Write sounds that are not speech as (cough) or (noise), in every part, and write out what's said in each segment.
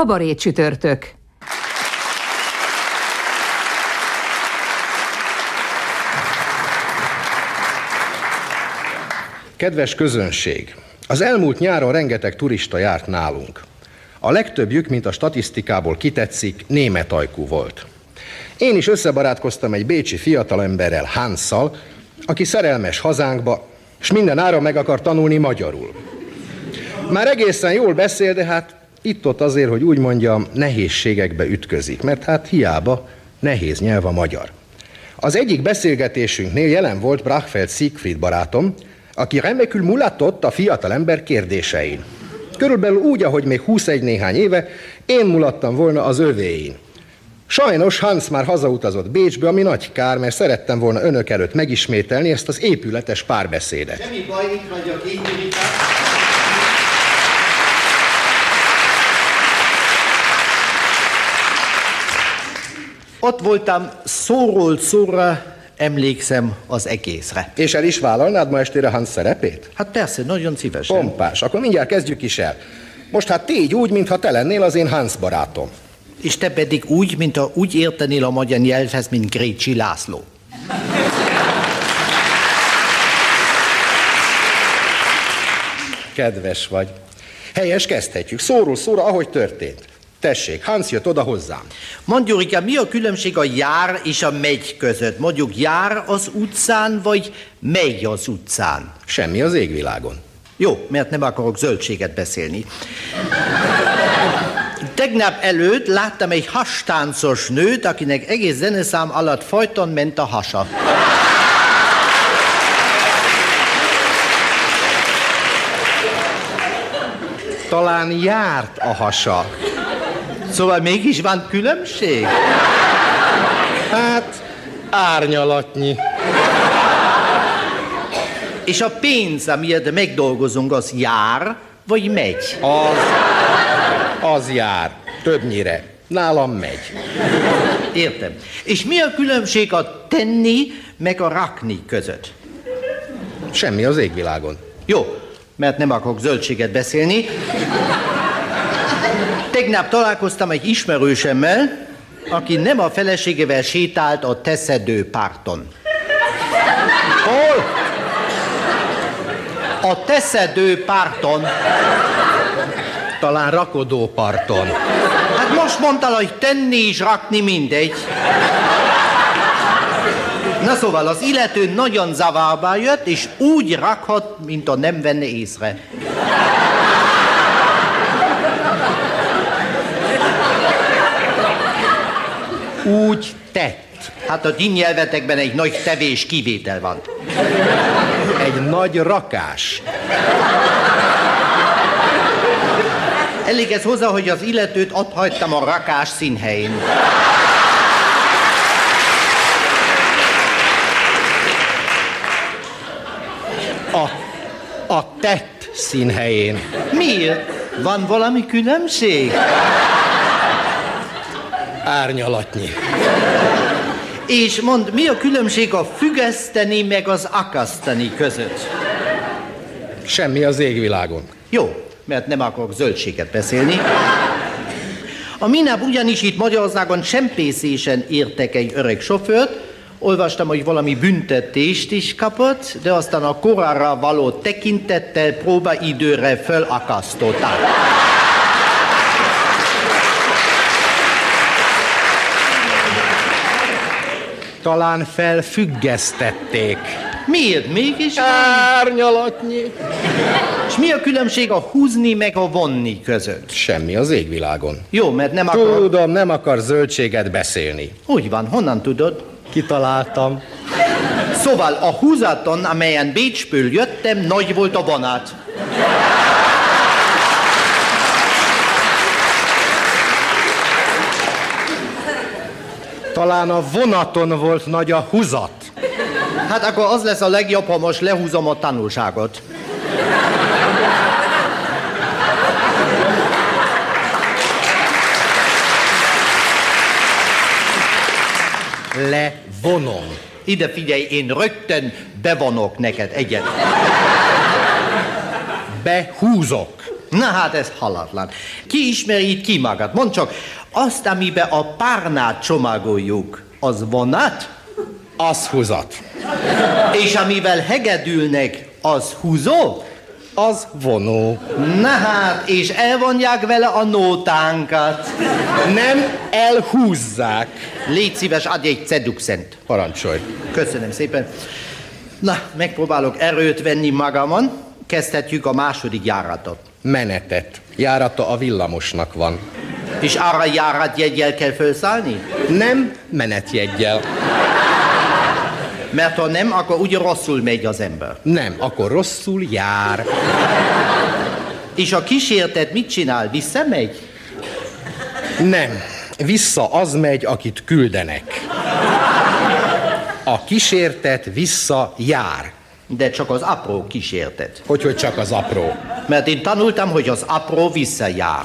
Kabaré csütörtök. Kedves közönség! Az elmúlt nyáron rengeteg turista járt nálunk. A legtöbbjük, mint a statisztikából kitetszik, német ajkú volt. Én is összebarátkoztam egy bécsi fiatalemberrel, Hansszal, aki szerelmes hazánkba, és minden ára meg akar tanulni magyarul. Már egészen jól beszél, de hát itt-ott azért, hogy úgy mondjam, nehézségekbe ütközik, mert hát hiába nehéz nyelv a magyar. Az egyik beszélgetésünknél jelen volt Brachfeld Siegfried barátom, aki remekül mulatott a fiatalember kérdésein. Körülbelül úgy, ahogy még 21 néhány éve, én mulattam volna az övéin. Sajnos Hans már hazautazott Bécsbe, ami nagy kár, mert szerettem volna önök előtt megismételni ezt az épületes párbeszédet. Semmi baj, itt vagyok, így Ott voltam szóról szóra, emlékszem az egészre. És el is vállalnád ma estére Hans szerepét? Hát persze, nagyon szívesen. Pompás, akkor mindjárt kezdjük is el. Most hát tégy úgy, mintha te lennél az én Hans barátom. És te pedig úgy, mint a úgy értenél a magyar nyelvhez, mint Grécsi László. Kedves vagy. Helyes, kezdhetjük. Szóról szóra, ahogy történt. Tessék, Hans jött oda hozzám. Mondjuk, mi a különbség a jár és a megy között? Mondjuk jár az utcán, vagy megy az utcán? Semmi az égvilágon. Jó, mert nem akarok zöldséget beszélni. Tegnap előtt láttam egy hastáncos nőt, akinek egész zeneszám alatt folyton ment a hasa. Talán járt a hasa. Szóval mégis van különbség? Hát, árnyalatnyi. És a pénz, amiért megdolgozunk, az jár, vagy megy? Az, az jár. Többnyire. Nálam megy. Értem. És mi a különbség a tenni meg a rakni között? Semmi az égvilágon. Jó, mert nem akarok zöldséget beszélni. Tegnap találkoztam egy ismerősemmel, aki nem a feleségével sétált a teszedő párton. Hol? A teszedő párton. Talán rakodó parton. Hát most mondtál, hogy tenni és rakni mindegy. Na szóval az illető nagyon zavarba jött, és úgy rakhat, mint a nem venne észre. Úgy tett. Hát a ti nyelvetekben egy nagy tevés kivétel van. Egy nagy rakás. Elég ez hozzá, hogy az illetőt ott hagytam a rakás színhelyén. A, a tett színhelyén. Miért? Van valami különbség? Árnyalatnyi. És mond, mi a különbség a függeszteni meg az akasztani között? Semmi az égvilágon. Jó, mert nem akarok zöldséget beszélni. A minap ugyanis itt Magyarországon csempészésen értek egy öreg sofőrt, olvastam, hogy valami büntetést is kapott, de aztán a korára való tekintettel próbaidőre fölakasztották. Talán felfüggesztették. Miért mégis? Árnyalatnyi. És mi a különbség a húzni meg a vonni között? Semmi az égvilágon. Jó, mert nem akar... Tudom, nem akar zöldséget beszélni. Úgy van, honnan tudod? Kitaláltam. Szóval a húzaton, amelyen Bécsből jöttem, nagy volt a vonat. Talán a vonaton volt nagy a húzat. Hát akkor az lesz a legjobb, ha most lehúzom a tanulságot. Levonom. Ide figyelj, én rögtön bevonok neked egyet. Behúzok. Na hát ez halatlan. Ki ismeri itt ki magad? Mondd csak, azt, amiben a párnát csomagoljuk, az vonat? Az húzat. És amivel hegedülnek, az húzó? Az vonó. Na hát, és elvonják vele a nótánkat. Nem elhúzzák. Légy szíves, adj egy ceduxent. Parancsolj. Köszönöm szépen. Na, megpróbálok erőt venni magamon. Kezdhetjük a második járatot. Menetet. Járata a villamosnak van. És arra járatjegyel kell felszállni? Nem menetjeggyel. Mert ha nem, akkor ugye rosszul megy az ember. Nem, akkor rosszul jár. És a kísértet mit csinál? Visszamegy? Nem. Vissza az megy, akit küldenek. A kísértet vissza jár. De csak az apró kísértet. Hogy, hogy csak az apró. Mert én tanultam, hogy az apró visszajár.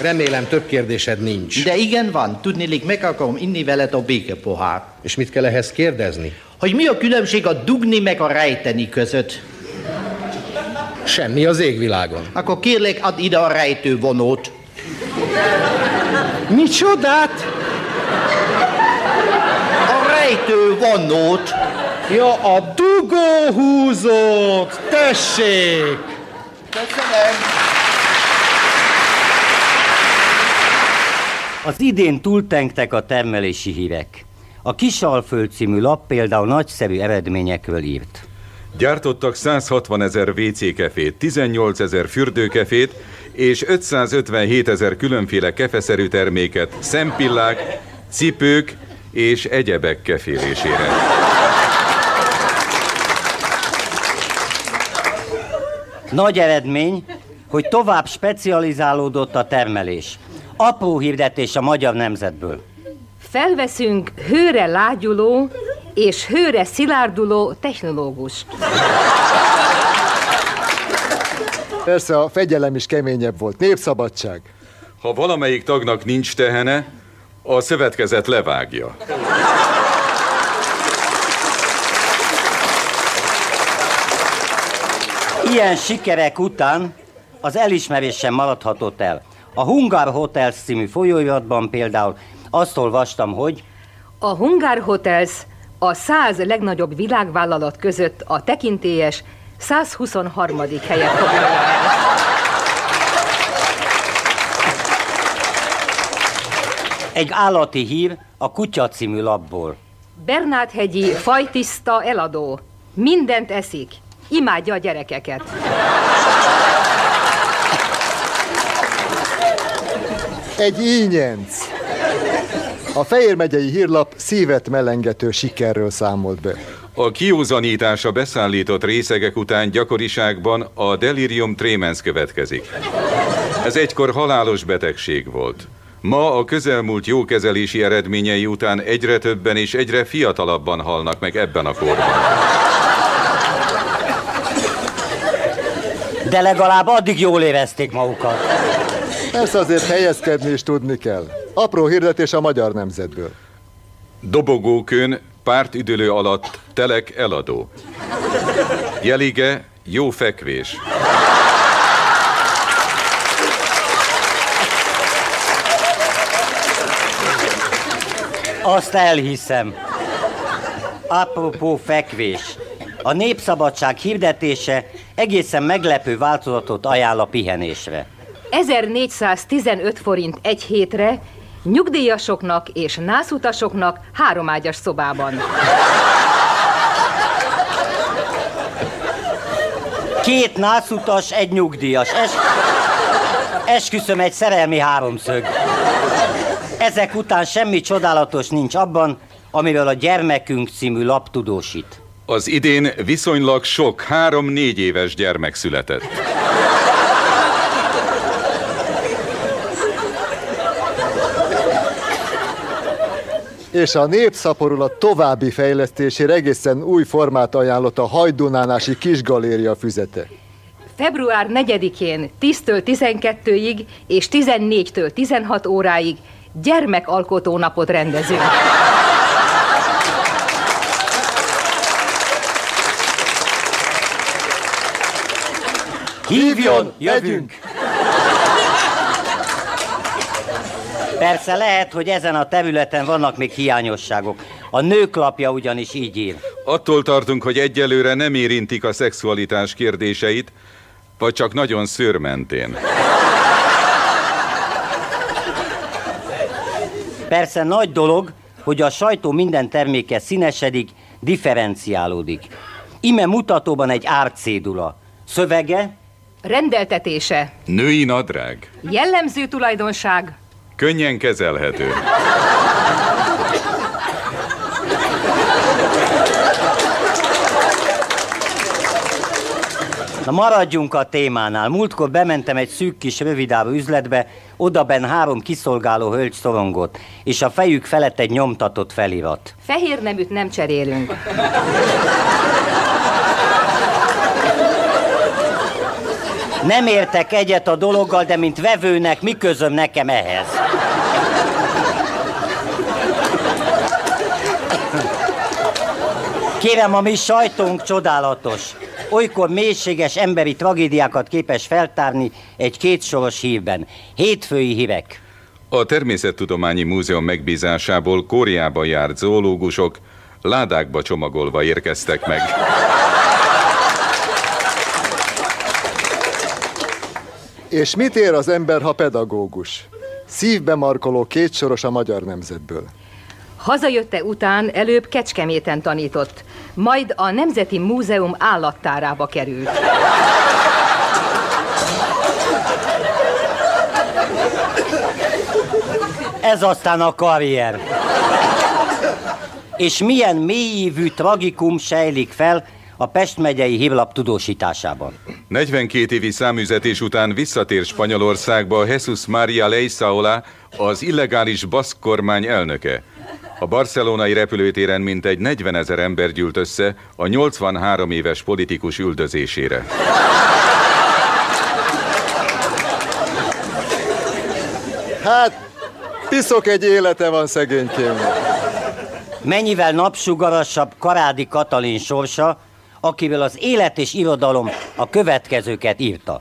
Remélem több kérdésed nincs. De igen van, tudnélik, meg akarom inni veled a békepohár. És mit kell ehhez kérdezni? Hogy mi a különbség a dugni meg a rejteni között? Semmi az égvilágon. Akkor kérlek, add ide a rejtővonót. Micsodát? A rejtővonót. Ja, a dugóhúzót! Tessék! Köszönöm. Az idén túltengtek a termelési hírek. A Kisalföld című lap például nagyszerű eredményekről írt. Gyártottak 160 ezer WC kefét, 18 ezer fürdőkefét és 557 ezer különféle kefeszerű terméket, szempillák, cipők és egyebek kefélésére. Nagy eredmény, hogy tovább specializálódott a termelés. Apró hirdetés a magyar nemzetből. Felveszünk hőre lágyuló és hőre szilárduló technológust. Persze a fegyelem is keményebb volt. Népszabadság. Ha valamelyik tagnak nincs tehene, a szövetkezet levágja. Ilyen sikerek után az elismerés sem maradhatott el. A Hungar Hotels című folyóiratban például azt olvastam, hogy A Hungar Hotels a 100 legnagyobb világvállalat között a tekintélyes 123. helyet foglalja el. egy állati hír a Kutya című lapból. Bernát-hegyi fajtiszta eladó. Mindent eszik. Imádja a gyerekeket. Egy ínyenc. A Fejér megyei hírlap szívet melengető sikerről számolt be. A kiúzanítása beszállított részegek után gyakoriságban a delirium tremens következik. Ez egykor halálos betegség volt. Ma a közelmúlt jó kezelési eredményei után egyre többen és egyre fiatalabban halnak meg ebben a korban. De legalább addig jól érezték magukat. Persze azért helyezkedni is tudni kell. Apró hirdetés a magyar nemzetből. Dobogókön pártüdülő alatt telek eladó. Jelige jó fekvés. Azt elhiszem. Apropó fekvés. A népszabadság hirdetése egészen meglepő változatot ajánl a pihenésre. 1415 forint egy hétre, nyugdíjasoknak és nászutasoknak háromágyas szobában. Két nászutas, egy nyugdíjas. Es... Esküszöm egy szerelmi háromszög. Ezek után semmi csodálatos nincs abban, amiről a Gyermekünk című lap tudósít. Az idén viszonylag sok három-négy éves gyermek született. És a népszaporulat további fejlesztésére egészen új formát ajánlott a Hajdunánási Kisgaléria füzete. Február 4-én 10-től 12-ig és 14-től 16 óráig gyermekalkotó napot rendezünk. Hívjon, jövünk! Persze lehet, hogy ezen a területen vannak még hiányosságok. A nőklapja ugyanis így ír. Attól tartunk, hogy egyelőre nem érintik a szexualitás kérdéseit, vagy csak nagyon szőrmentén. Persze nagy dolog, hogy a sajtó minden terméke színesedik, differenciálódik. Ime mutatóban egy árcédula. Szövege? Rendeltetése. Női nadrág. Jellemző tulajdonság. Könnyen kezelhető. Na maradjunk a témánál. Múltkor bementem egy szűk kis rövidáru üzletbe, odaben három kiszolgáló hölgy szorongott, és a fejük felett egy nyomtatott felirat. Fehér neműt nem cserélünk. Nem értek egyet a dologgal, de mint vevőnek mi közöm nekem ehhez? Kérem, a mi sajtónk csodálatos. Olykor mélységes emberi tragédiákat képes feltárni egy kétsoros hírben. Hétfői hírek. A Természettudományi Múzeum megbízásából Kóriába járt zoológusok ládákba csomagolva érkeztek meg. És mit ér az ember, ha pedagógus? Szívbe markoló kétsoros a magyar nemzetből. Hazajötte után előbb Kecskeméten tanított, majd a Nemzeti Múzeum állattárába került. Ez aztán a karrier. És milyen mélyívű tragikum sejlik fel a Pest megyei hívlap tudósításában. 42 évi számüzetés után visszatér Spanyolországba Jesus Maria Leisaola, az illegális baszk kormány elnöke. A barcelonai repülőtéren mintegy 40 ezer ember gyűlt össze a 83 éves politikus üldözésére. Hát, piszok egy élete van szegénykémnek. Mennyivel napsugarasabb Karádi Katalin sorsa, akivel az élet és irodalom a következőket írta.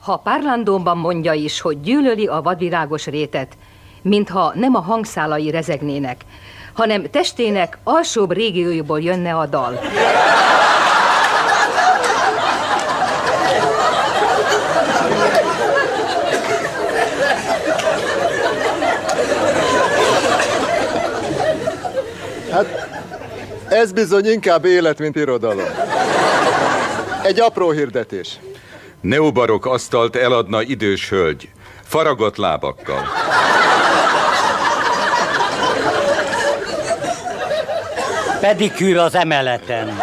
Ha Párlandóban mondja is, hogy gyűlöli a vadvirágos rétet, mintha nem a hangszálai rezegnének, hanem testének alsóbb régióiból jönne a dal. Hát, ez bizony inkább élet, mint irodalom. Egy apró hirdetés. Neobarok asztalt eladna idős hölgy, faragott lábakkal. Pedikűr az emeleten.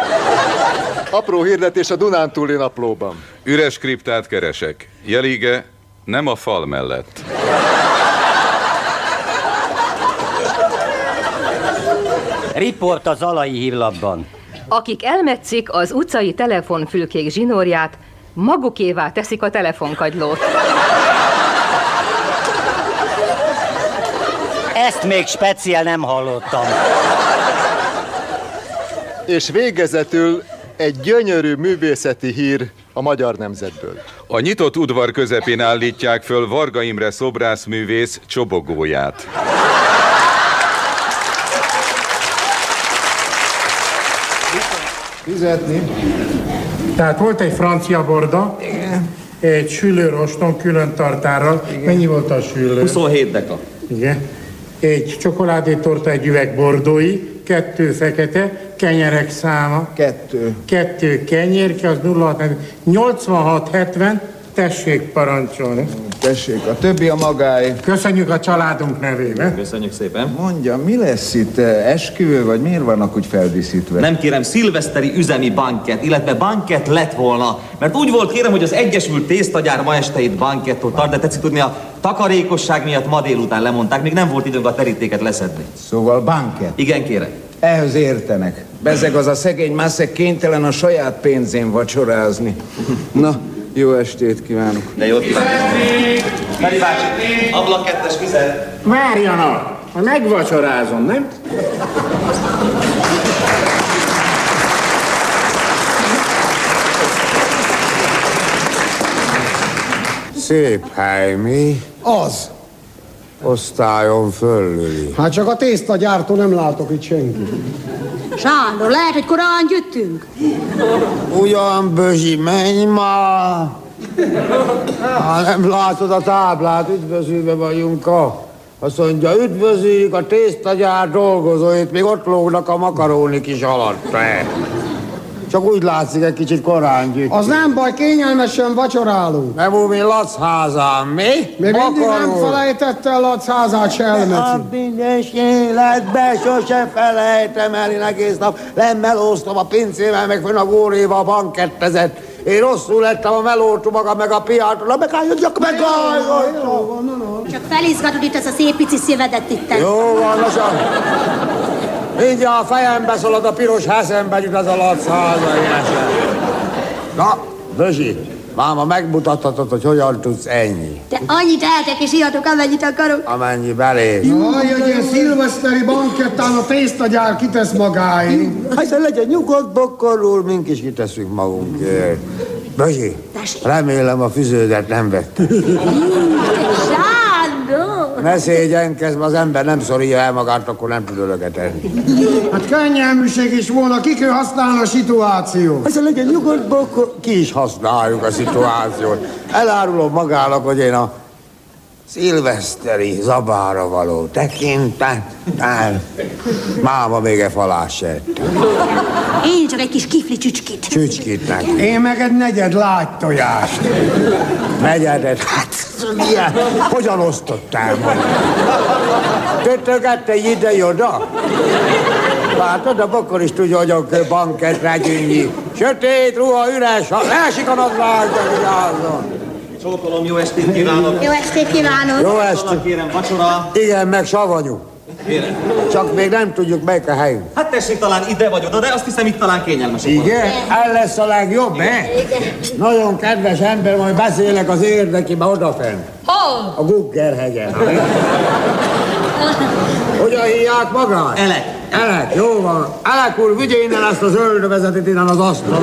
Apró hirdetés a Dunántúli naplóban. Üres kriptát keresek. Jelige nem a fal mellett. Riport az alai hívlapban. Akik elmetszik az utcai telefonfülkék zsinórját, magukévá teszik a telefonkagylót. Ezt még speciál nem hallottam. És végezetül egy gyönyörű művészeti hír a magyar nemzetből. A nyitott udvar közepén állítják föl Varga Imre szobrászművész csobogóját. Fizetni. Tehát volt egy francia borda, Igen. egy sülőroston külön tartárral. Igen. Mennyi volt a sülő? 27 deka. Igen. Egy csokoládétorta, egy üveg bordói, kettő fekete, kenyerek száma. Kettő. Kettő kenyér, ki az 8670, tessék parancsolni. Tessék, a többi a magáé. Köszönjük a családunk nevében. Köszönjük szépen. Mondja, mi lesz itt? Esküvő, vagy miért vannak úgy feldíszítve? Nem kérem, szilveszteri üzemi banket, illetve banket lett volna. Mert úgy volt kérem, hogy az Egyesült Tésztagyár ma este itt bankettot tart, de tetszik tudni, a Takarékosság miatt ma délután lemondták, még nem volt időnk a terítéket leszedni. Szóval banket. Igen, kérem. Ehhez értenek. Bezeg az a szegény mászek kénytelen a saját pénzén vacsorázni. Na, jó estét kívánok. De jót kívánok. Feri bácsi, ablak kettes vizet. Várjanak! Megvacsorázom, nem? Szép hely, mi? Az. Osztályon fölüli. Hát csak a tésztagyártó nem látok itt senki. Sándor, lehet, hogy korán jöttünk? Ugyan, Bözsi, menj már! Ha nem látod a táblát, üdvözülve vagyunk a... Azt mondja, üdvözüljük a tésztagyár dolgozóit, még ott lógnak a makarónik is alatt. Csak úgy látszik, egy kicsit korán gyűjtünk. Az nem baj, kényelmesen vacsorálunk. Nem úgy, mint Lac házán, mi? Még mindig nem felejtette el a házát se A elmeci. mindenes életbe sose felejtem el, én egész nap lemelóztam a pincével, meg fönn a góréba a bankettezett. Én rosszul lettem a melótú maga, meg a piától, meg álljak meg álljon. Csak felizgatod itt ez a szép pici szívedet itt. Jó van, lassan. Mindjárt a fejembe szalad a piros heszembe jut ez a Lac háza, ilyesen. Na, Bözsi, máma megmutathatod, hogy hogyan tudsz ennyi. Te annyit eltek és ihatok, amennyit akarok. Amennyi belé. Jaj, egy ilyen szilveszteri bankettán a tésztagyár kitesz magáig. Hát legyen nyugodt, bokkorul, mink is kiteszünk magunkért. Bözsi, remélem a füződet nem vetted. Ne szégyenkezz, az ember nem szorítja el magát, akkor nem tud ölöget enni. Hát könnyelműség is volna, ki kell használni a szituációt. Hát legyen nyugodt, bokkor, ki is használjuk a szituációt. Elárulom magának, hogy én a szilveszteri zabára való tekintettel máma még egy falás se ettem. Én csak egy kis kifli csücskit. Csücskit neki. Én meg egy negyed lágy tojást. Negyedet, hát milyen, hogyan osztottál majd? Tötögette ide-oda? Látod, a bokor is tudja, hogy a banketre gyűnyi. Sötét ruha, üres, ha leesik a nadrág, de vigyázzon. Csókolom, jó estét kívánok. Jó estét kívánok! Jó estét. kérem, vacsora. Igen, meg savanyú. Kérem. Csak még nem tudjuk, melyik a helyünk. Hát tessék talán ide vagy oda, de azt hiszem itt talán kényelmesebb. Igen? El lesz a legjobb, eh? Nagyon kedves ember, majd beszélek az érdekibe odafent. Hol? A Guggerhegyen. Hogyan hívják magát? Elek. Elek, jó van. Elek úr, vigye innen ezt az öldövezetet innen az asztalon.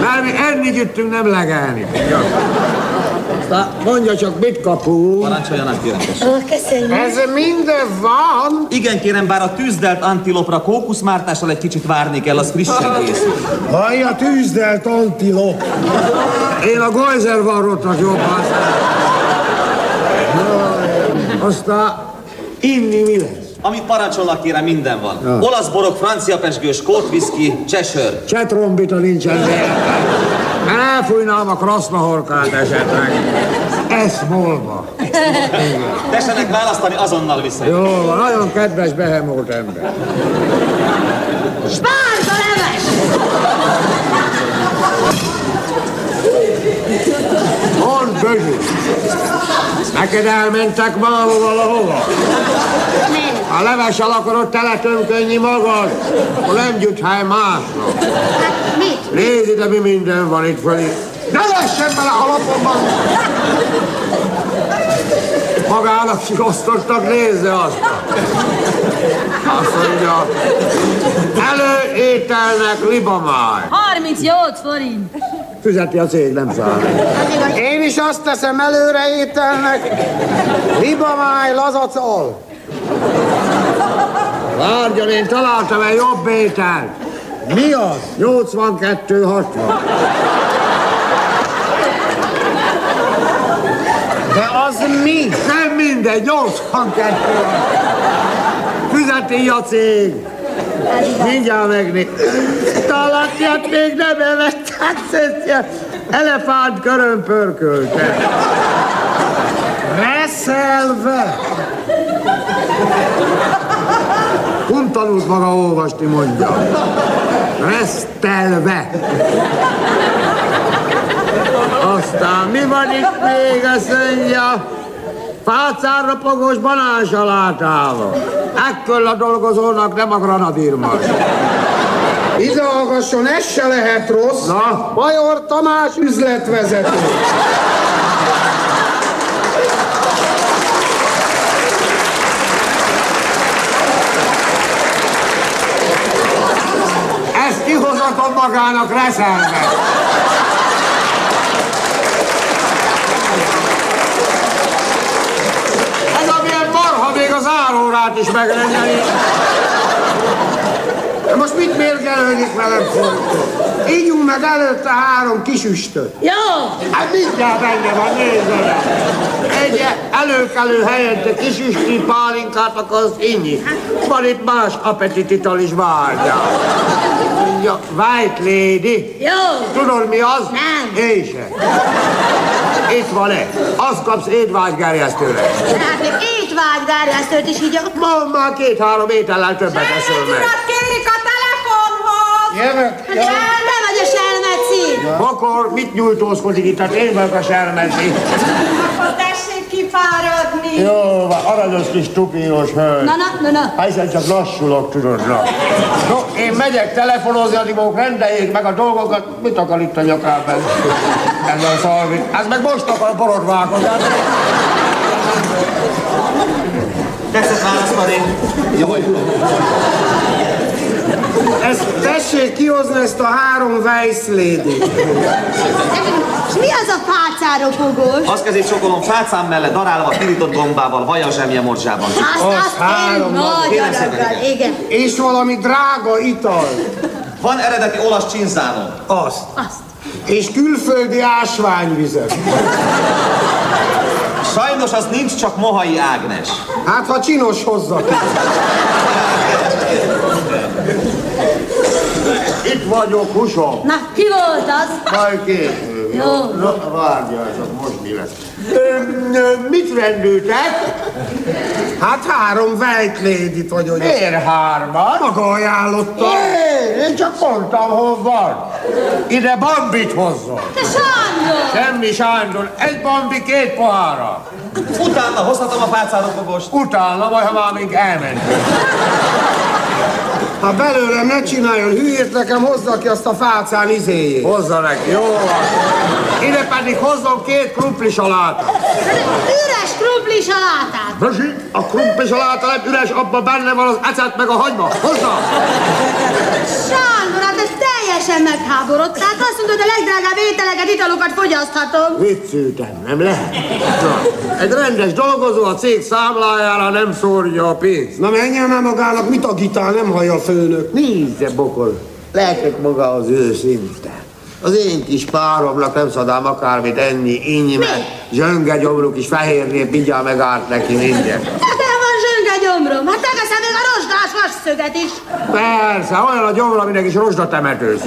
Mert mi enni gyűjtünk, nem legelni. Aztán mondja csak, mit kapunk. Parancsoljanak, kérem. Köszönjük. Ez minden van? Igen, kérem, bár a tűzdelt antilopra kókuszmártással egy kicsit várni kell, az frissen készül. Haj, a tűzdelt antilop. Én a Gojzer varrottak jobban. Aztán inni mi lesz? Amit parancsolnak, kérem, minden van. Ja. Olasz borok, francia pesgő, skót whisky, csesör. Csetrombita nincsen Mert elfújnám a krasznahorkát esetleg. Eszmolva. Tessenek választani, azonnal visszajön. Jó van, nagyon kedves behemót ember. Spárga leves! Mondd, Bözsi! Neked elmentek máma valahova? Ha levessel akarod teletömkönni magad, akkor nem gyűjt hely másnak. Hát mit? Nézd ide, mi minden van itt fölé. Ne lessen bele a lapomban! Magának is osztottak, nézze azt. Azt mondja, előételnek libamáj. 38 forint. Fizeti a cég, nem száll. Én is azt teszem előre ételnek. Libamáj, lazacal. Várjon, én találtam egy jobb ételt. Mi az? 82-60. De az mi? Nem mindegy, 82. Fizeti a cég. Mindjárt megné. Talatját még nem evett, hát szeszje. Elefánt körön pörkölte. Reszelve. Hun tanult maga olvasni, mondja. Resztelve. Aztán mi van itt még, azt mondja? Fácárra pogos banánsalátával. Ekkől a dolgozónak nem a granadírmas. Ide hallgasson, ez se lehet rossz. Na? Major Tamás üzletvezető. Ezt kihozatom magának reszelve. Ez a milyen marha még az árórát is megrendeli. De Most mit mérgelődik velem folyton? Ígyunk meg előtte három kis üstöt. Jó! Hát mindjárt benne van, nézd meg. Egy előkelő helyette kis üstű pálinkát akarsz inni. Van itt más appetitital is várja. Mondja, White Lady. Jó! Tudod mi az? Nem. Én sem. Itt van-e? Azt kapsz étvágygerjesztőre. Hát még étvágygerjesztőt is így a... Ma már két-három étellel többet eszel meg. Urat kérik a telefonhoz! Jövök, Nem, nem vagy a selmeci! Akkor mit nyújtózkodik itt? Hát én vagyok a sermezi. Akkor tessék kifáradni! Jó, van, aranyos kis tupiós hölgy. Na, na, na, na. Hát hiszen csak lassulok, tudod, na. No, én megyek telefonozni, addig maguk rendeljék meg a dolgokat. Mit akar itt a nyakában? Ez a szalvi. Ez meg most akar borodválkozni. Tetszett választani? Jó. Ezt tessék kihozni ezt a három Weiss lady. És mi az a fácáropogós? Azt kezdét csokolom fácám mellett, darálva, pirított gombával, vaja zsemje morzsában. Azt, Az azt három nagy adaggal, igen. És valami drága ital. Van eredeti olasz csinzánom. Azt. Azt. És külföldi ásványvizet. Sajnos az nincs, csak Mohai Ágnes. Hát, ha csinos hozza ki. Itt vagyok, húsom. Na, ki volt az? Majd két. Jó. Na, várjál, csak most mi lesz. Ö, ö, mit rendültek? Hát három White lady vagy hogy Miért hárman? Maga ajánlotta. Én, én csak mondtam, hol van. Ide bambit hozzon. Te Sándor! Semmi Sándor, egy bambi, két pohára. Utána hozhatom a fácárokogost. Utána, majd ha már még elmentünk. Ha belőlem ne csináljon hülyét, nekem hozza ki azt a fácán izéjét. Hozza neki, jó. Ide pedig hozzon két krumpli salátát. Üres krumpli salátát! Bözsi, a krumpli saláta nem üres, abban benne van az ecet meg a hagyma. Hozza! Sándor, teljesen megháborodtál. Azt mondod, a legdrágább ételeket, italokat fogyaszthatom. Vicceltem, nem lehet. Na, egy rendes dolgozó a cég számlájára nem szórja a pénzt. Na menjen már magának, mit agitál, nem hallja a főnök. Nézze, bokol, lehetek maga az őszinte. Az én kis páromnak nem szadám akármit enni, inni, mert zsönge gyomruk is fehérnél vigyál meg át neki mindjárt. Nekem van zsönge gyomrom. Hát még a rozsdás vasszöget is. Persze, olyan a gyomra, aminek is rozsda temetőz.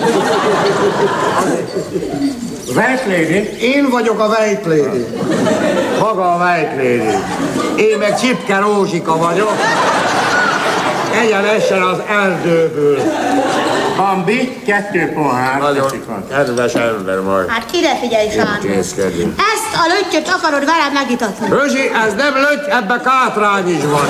White Lady? Én vagyok a White lady. Maga a White Lady. Én meg Csipke Rózsika vagyok. Egyenesen az erdőből. Bambi, kettő pohár. Nagyon kedves ember majd. Hát kire figyelj, Sándor? Ezt a löttyöt akarod veled megitatni. Rözsi, ez nem löty, ebbe kátrány is van.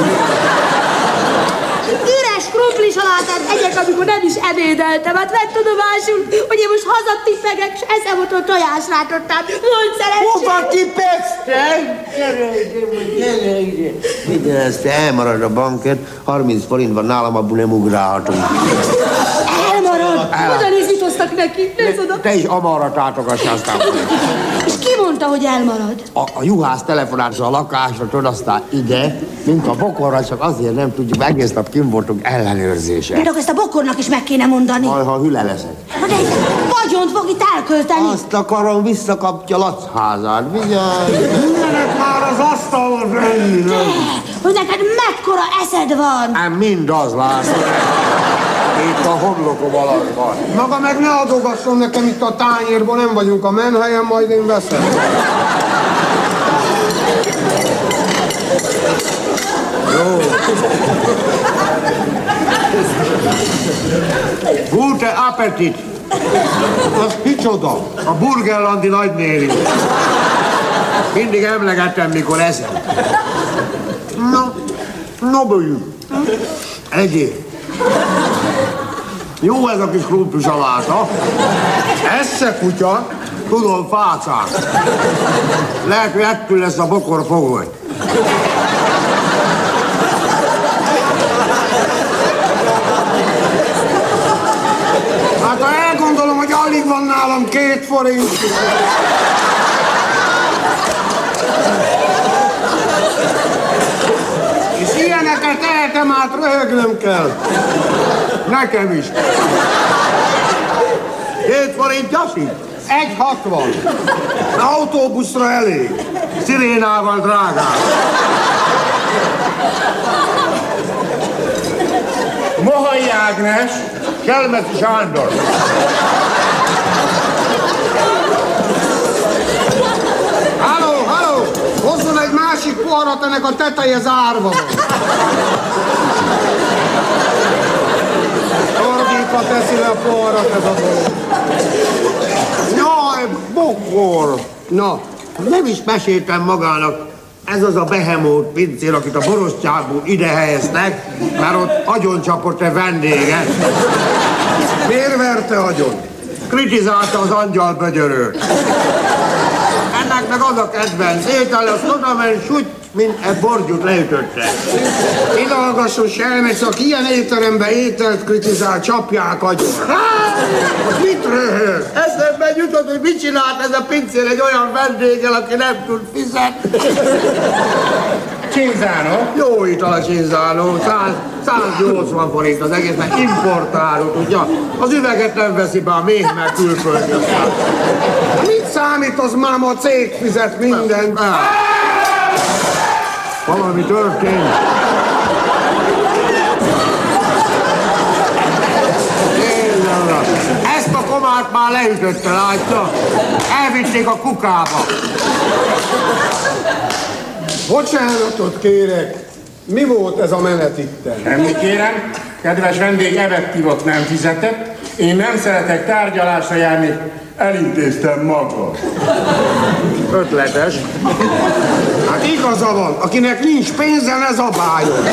Üres krumpli salátát egyek, amikor nem is ebédeltem. Hát vett tudomásul, hogy én most hazatippegek, és eszem ott a tojásrátottál. Mondj Hova szerencsét! tipegtek? Gyere, gyere, gyere, gyere. Igen, ezt elmarad a banket, 30 forint van nálam, abból nem ugrálhatunk. Nézd, mit hoztak neki. Nézd oda. Te is amarra tátogass aztán. És ki mondta, hogy elmarad? A, a juhász telefonált a lakásra, tudod, aztán ide, mint a bokorra, csak azért nem tudjuk, egész nap kim voltunk ellenőrzése. Például ezt a bokornak is meg kéne mondani. Majd, ha hüle leszek. Hát egy vagyont fog itt elkölteni. Azt akarom, visszakapja Lac házát. Vigyázz! Mindenek már az asztalon Te, hogy neked mekkora eszed van. Nem, mind az látod. Itt a homlokom alatt van. Maga meg ne adogasson nekem itt a tányérból, nem vagyunk a menhelyen, majd én veszem. Jó. Gute Appetit! Az kicsoda? A burgerlandi nagynéni. Mindig emlegettem, mikor eszem. Na, no bőjük. Egyéb. Jó ez a kis krumpli saláta. Esze kutya, tudom, fácák. Lehet, hogy ettől lesz a bokor fogoly. Hát ha elgondolom, hogy alig van nálam két forint. És ilyeneket tehetem át, röhögnöm kell. Nekem is. Két forint Jasi? Egy hatvan. Autóbuszra elég. Szirénával drágán. Mohai Ágnes, Kelmeti Sándor. Halló, halló! Hozzon egy másik poharat, ennek a teteje zárva van. Fordítva teszi le a poharat ez a dolog. Jaj, bokor! Na, nem is meséltem magának, ez az a behemót pincér, akit a borostyából ide helyeztek, mert ott agyoncsapott egy vendége. Miért verte agyon? Kritizálta az angyal bögyörőt. Meg az a kedvenc étel, az oda ment süt, mint egy borgyút leütötte. Idalgasson selmec, aki ilyen étteremben ételt kritizál, csapják agyon. Mit röhög? Eszembe jutott, hogy mit csinált ez a pincér egy olyan vendéggel, aki nem tud fizetni. Cinzano. Jó ital a Cinzano, 100, 180 forint az egész, mert importáló, tudja? Az üveget nem veszi be a méh, mert külföldi. Mit számít az máma, a cég fizet mindent? Valami történt. Ezt a komát már leütötte, látja? Elvitték a kukába. Bocsánatot kérek, mi volt ez a menet itten? Semmi kérem, kedves vendég evettívot nem fizetett, én nem szeretek tárgyalásra járni, elintéztem magam. Ötletes. Hát igaza van, akinek nincs pénze, ne zabáljon.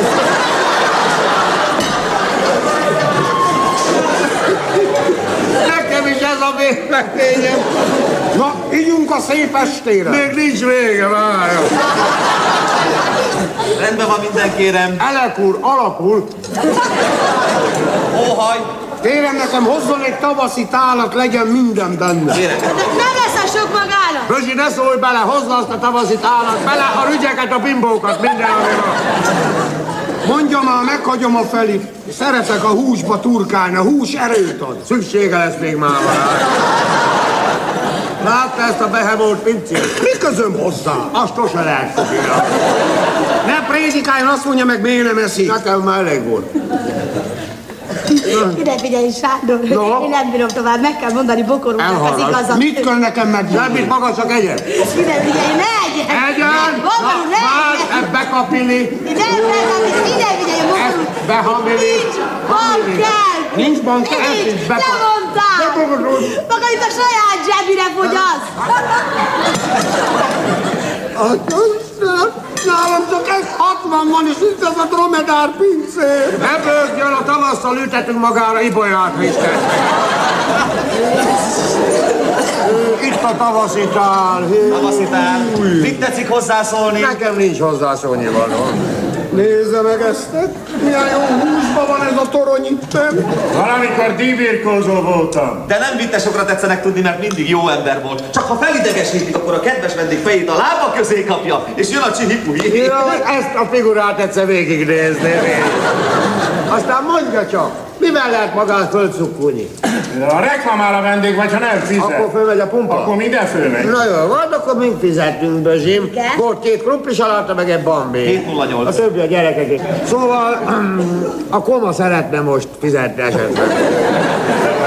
Nekem is ez a véleményem. Na, ígyunk a szép estére. Még nincs vége, várja. Rendben van minden, kérem. Elek úr, alakul. Óhaj. Kérem nekem hozzon egy tavaszi tálat, legyen minden benne. Kérem. Lesz a sok magának. Bözsi, ne szólj bele, hozd azt a tavaszi tálat, bele a rügyeket, a bimbókat, minden, ami van. Mondja már, meghagyom a felit. Szeretek a húsba turkálni, a hús erőt ad. Szüksége lesz még már. Látta ezt a behemót pincét? Mi közöm hozzá? Azt sose lehet fogja. Ne prédikáljon, azt mondja meg, miért nem eszik. Nekem már elég volt. Ide figyelj, Sándor. No. Én nem bírom tovább, meg kell mondani Bokorúnak az igazat. Mit kell nekem meg? Semmit, maga csak egyen. Ide figyelj, ne egyen! Egyen! Bokorú, ne egyen! ebbe kapili. Ide figyelj, ide figyelj, Bokorú! Behamili. Nincs bankel! Nincs ezt is Nincs! beka- Te mondtál! Bokorú. Maga itt a saját zsebire fogyaszt! Nálam csak egy 60 van, és itt az a dromedár pincér. Ne bőgjön, a tavasszal ütetünk magára Ibolyát, Isten. Itt a tavaszitál. Tavaszitál. Mit tetszik hozzászólni? Nekem nincs hozzászólni való. Nézze meg ezt, milyen jó húsban van ez a torony itten. Valamikor díjbirkózó voltam. De nem vittesokra tetszenek tudni, mert mindig jó ember volt. Csak ha felidegesítik, akkor a kedves vendég fejét a lába közé kapja, és jön a csihipuhi. Ja, ezt a figurát egyszer végignézni. Aztán mondja csak, mivel lehet magát fölcukkulni? A reklamál a vendég, vagy ha nem fizet. Akkor fölmegy a pumpa? Akkor minden fölmegy. Na jó, van, akkor mind fizetünk, Bözsim. Volt két krumpli saláta, meg egy bambi. 708. A többi a gyerekek. Szóval (clears throat) a koma szeretne most fizetni esetleg.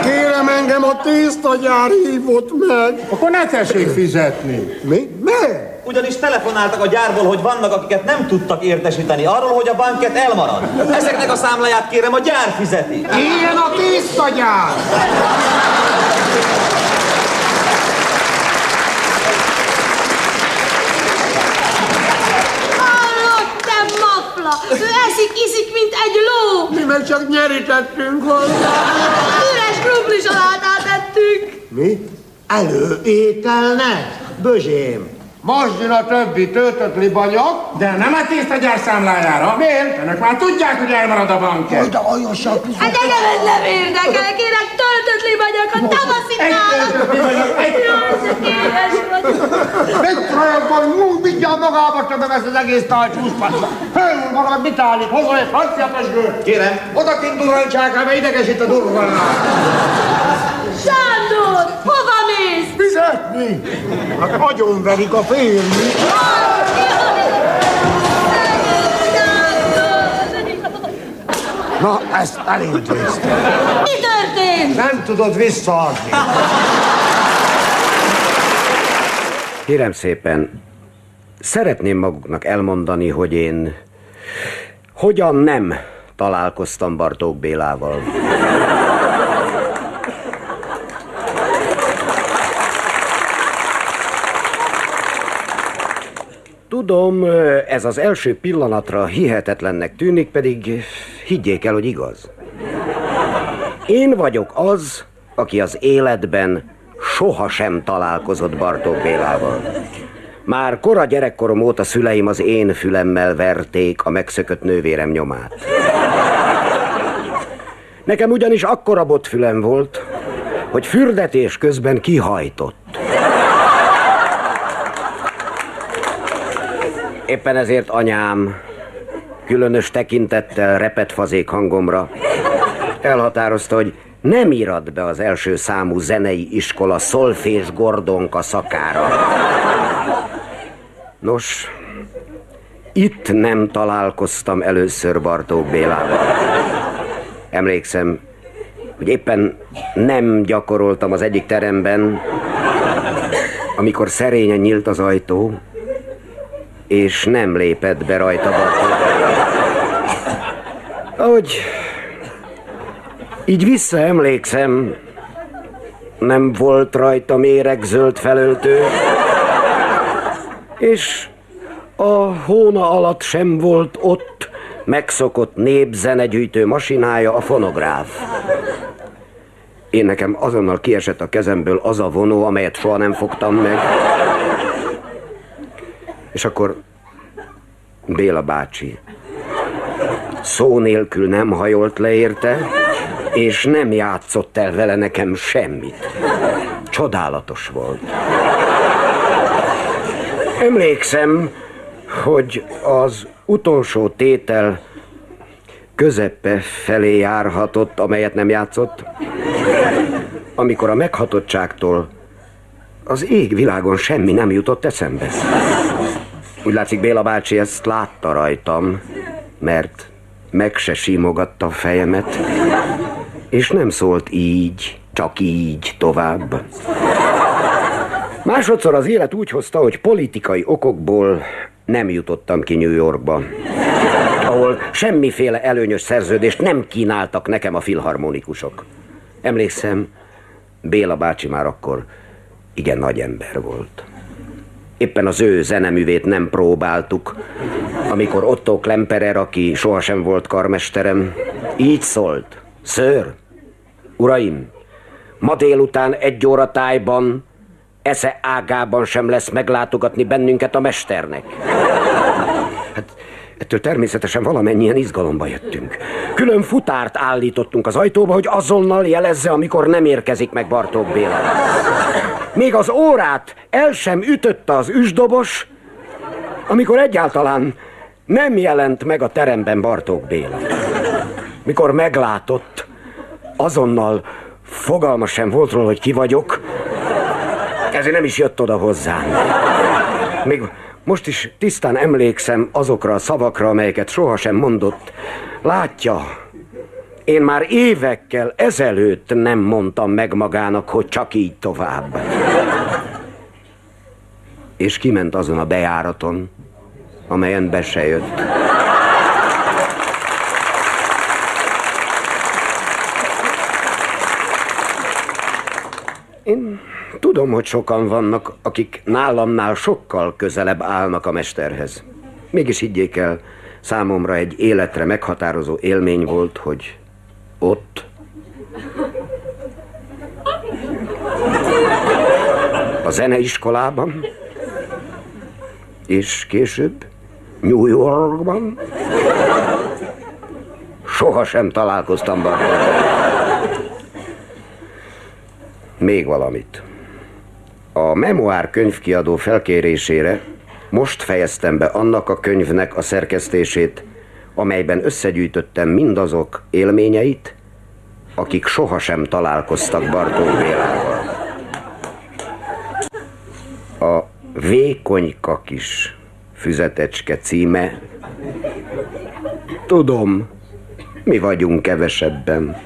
Kérem engem, a tésztagyár hívott meg. Akkor ne tessék fizetni. Mi? Miért? ugyanis telefonáltak a gyárból, hogy vannak, akiket nem tudtak értesíteni arról, hogy a banket elmarad. Ezeknek a számláját kérem, a gyár fizeti. Ilyen a tiszta gyár! Hallottam, Mafla! Ő eszik, iszik, mint egy ló! Mi meg csak nyerítettünk hozzá! Üres krumplisalátát ettünk! Mi? Előételnek? Bözsém! Most jön a többi töltött libanyag. De nem a tésztagyár számlájára. Miért? Önök már tudják, hogy elmarad a banket. Hogy de aljasak, Hát engem ez nem érdekel, kérek töltött libanyag a tavaszi nálam. Mit rajokban, nyúl, mindjárt magába többem ezt az egész tájcsúszpat. Fölül magad, mit állít? Hozol egy francia pesgőt. Kérem. Oda kint durrancsákra, mert idegesít a durvannál. Sándor, hova mész? Fizetni? Hát agyonverik a férni. Na, ezt elintéztem. Mi történt? Nem tudod visszaadni. Kérem szépen, szeretném maguknak elmondani, hogy én hogyan nem találkoztam Bartók Bélával. Tudom, ez az első pillanatra hihetetlennek tűnik, pedig higgyék el, hogy igaz. Én vagyok az, aki az életben sohasem találkozott Bartók Bélával. Már kora gyerekkorom óta szüleim az én fülemmel verték a megszökött nővérem nyomát. Nekem ugyanis akkora botfülem volt, hogy fürdetés közben kihajtott. Éppen ezért anyám, különös tekintettel repet fazék hangomra, elhatározta, hogy nem írad be az első számú zenei iskola szolfés gordonka szakára. Nos, itt nem találkoztam először Bartók Bélával. Emlékszem, hogy éppen nem gyakoroltam az egyik teremben, amikor szerényen nyílt az ajtó, és nem lépett be rajta Bartók Ahogy így visszaemlékszem, nem volt rajta méregzöld felöltő, és a hóna alatt sem volt ott megszokott népzenegyűjtő masinája, a fonográf. Én nekem azonnal kiesett a kezemből az a vonó, amelyet soha nem fogtam meg. És akkor Béla bácsi szó nélkül nem hajolt le érte, és nem játszott el vele nekem semmit. Csodálatos volt. Emlékszem, hogy az utolsó tétel közepe felé járhatott, amelyet nem játszott, amikor a meghatottságtól az égvilágon semmi nem jutott eszembe. Úgy látszik, Béla bácsi ezt látta rajtam, mert meg se simogatta a fejemet, és nem szólt így, csak így tovább. Másodszor az élet úgy hozta, hogy politikai okokból nem jutottam ki New Yorkba, ahol semmiféle előnyös szerződést nem kínáltak nekem a filharmonikusok. Emlékszem, Béla bácsi már akkor igen nagy ember volt. Éppen az ő zeneművét nem próbáltuk, amikor Otto Klemperer, aki sohasem volt karmesterem, így szólt. Ször, uraim, ma délután egy óra tájban esze ágában sem lesz meglátogatni bennünket a mesternek. Hát ettől természetesen valamennyien izgalomba jöttünk. Külön futárt állítottunk az ajtóba, hogy azonnal jelezze, amikor nem érkezik meg Bartók Béla. Még az órát el sem ütötte az üsdobos, amikor egyáltalán nem jelent meg a teremben Bartók Béla. Mikor meglátott, azonnal fogalma sem volt róla, hogy ki vagyok, ezért nem is jött oda hozzám. Még most is tisztán emlékszem azokra a szavakra, amelyeket sohasem mondott. Látja, én már évekkel ezelőtt nem mondtam meg magának, hogy csak így tovább. És kiment azon a bejáraton, amelyen be se jött. Én tudom, hogy sokan vannak, akik nálamnál sokkal közelebb állnak a mesterhez. Mégis higgyék el, számomra egy életre meghatározó élmény volt, hogy Ott. A zeneiskolában. És később New Yorkban. Soha sem találkoztam Bartókkal. Még valamit. A memoár könyvkiadó felkérésére most fejeztem be annak a könyvnek a szerkesztését, amelyben összegyűjtöttem mindazok élményeit, akik sohasem találkoztak Bartók Bélával. A Vékonyka kis füzetecske címe Tudom, mi vagyunk kevesebben.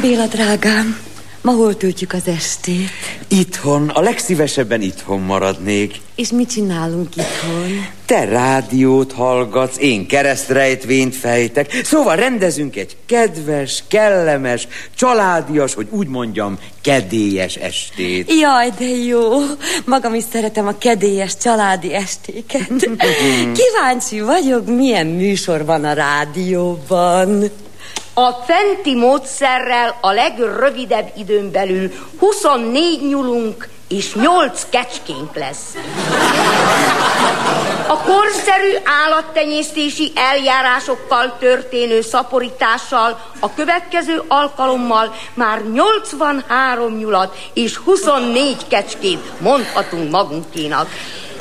Béla drágám, ma hol töltjük az estét? Itthon, a legszívesebben itthon maradnék. És mit csinálunk itthon? Te rádiót hallgatsz, én keresztrejtvényt fejtek. Szóval rendezünk egy kedves, kellemes, családias, hogy úgy mondjam, kedélyes estét. Jaj, de jó! Magam is szeretem a kedélyes családi estéket. (laughs) Kíváncsi vagyok, milyen műsor van a rádióban. A fenti módszerrel a legrövidebb időn belül 24 nyulunk és 8 kecskénk lesz. A korszerű állattenyésztési eljárásokkal történő szaporítással a következő alkalommal már 83 nyulat és 24 kecskét mondhatunk magunkénak.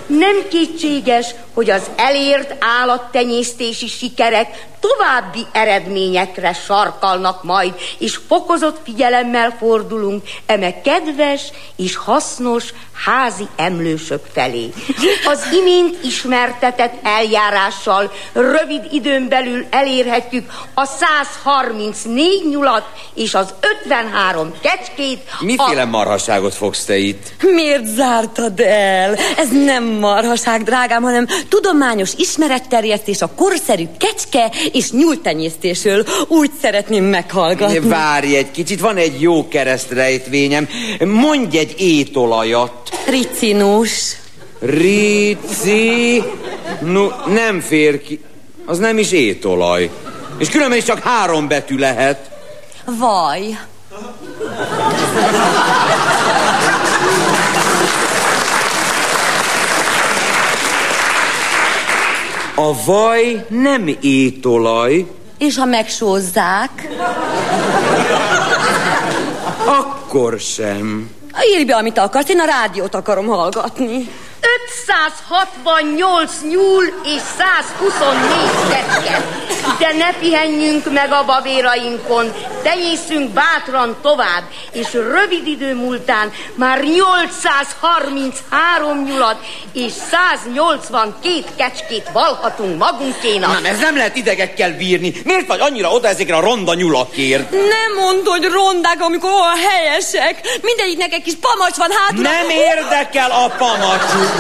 Nem kétséges, hogy az elért állattenyésztési sikerek további eredményekre sarkalnak majd, és fokozott figyelemmel fordulunk eme kedves és hasznos házi emlősök felé. Az imént ismertetett eljárással rövid időn belül elérhetjük a 134 nyulat és az 53 kecskét. Miféle a... marhaságot fogsz te itt? Miért zártad el? Ez nem marhaság, drágám, hanem tudományos ismeretterjesztés a korszerű kecske és nyúltenyésztésről. Úgy szeretném meghallgatni. Várj egy kicsit, van egy jó keresztrejtvényem. Mondj egy étolajat. Ricinus. Rici... No, nem fér ki. Az nem is étolaj. És különben is csak három betű lehet. Vaj. A vaj nem étolaj. És ha megsózzák? Akkor sem. Írj be, amit akarsz, én a rádiót akarom hallgatni. 568 nyúl és 124 kecske. De ne pihenjünk meg a babérainkon, tenyészünk bátran tovább, és rövid idő múltán már 833 nyulat és 182 kecskét valhatunk magunkénak. Nem, ez nem lehet idegekkel bírni. Miért vagy annyira oda ezekre a ronda nyulakért? Nem mondd, hogy rondák, amikor olyan helyesek. Mindegyiknek egy kis pamacs van hátul. Nem érdekel a pamacsuk.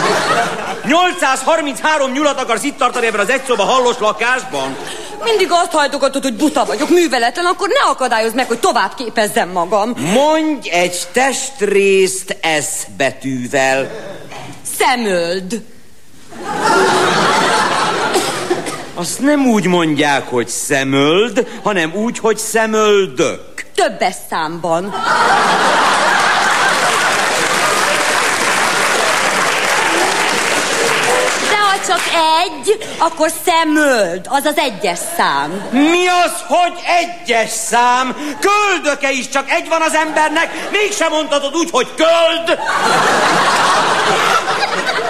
833 nyulat akarsz itt tartani ebben az egyszoba hallós lakásban? Mindig azt hajtogatod, hogy buta vagyok, műveletlen, akkor ne akadályozz meg, hogy tovább képezzem magam. Mondj egy testrészt S betűvel. Szemöld. Azt nem úgy mondják, hogy szemöld, hanem úgy, hogy szemöldök. Többes számban. Csak egy, akkor szemöld, az az egyes szám. Mi az, hogy egyes szám? Köldöke is csak egy van az embernek, mégsem mondhatod úgy, hogy köld.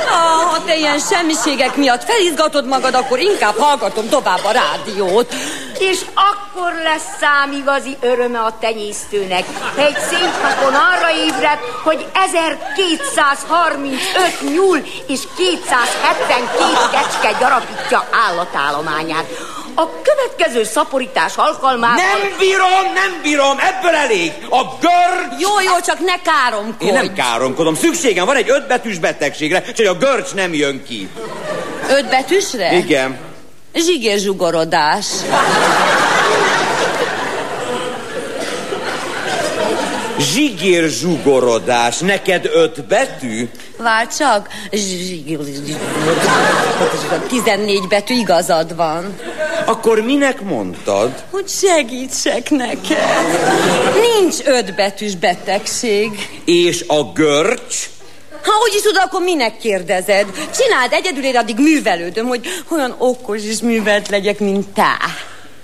Ah, ha te ilyen semmiségek miatt felizgatod magad, akkor inkább hallgatom tovább a rádiót. És akkor lesz szám igazi öröme a tenyésztőnek. Egy szép napon arra ébred, hogy 1235 nyúl és 272 kecske gyarapítja állatállományát. A következő szaporítás alkalmával... Nem bírom, nem bírom, ebből elég. A görcs... Jó, jó, csak ne káromkodj. Én nem káromkodom, szükségem van egy ötbetűs betegségre, csak a görcs nem jön ki. Ötbetűsre? Igen. Zsigérzsugorodás. Zsigér zsugorodás, neked öt betű? Vár csak. 14 betű igazad van. Akkor minek mondtad? Hogy segítsek neked. Nincs ötbetűs betegség. És a görcs? Ha úgy is tudod, akkor minek kérdezed? Csináld egyedül, én addig művelődöm, hogy olyan okos és művelt legyek, mint te.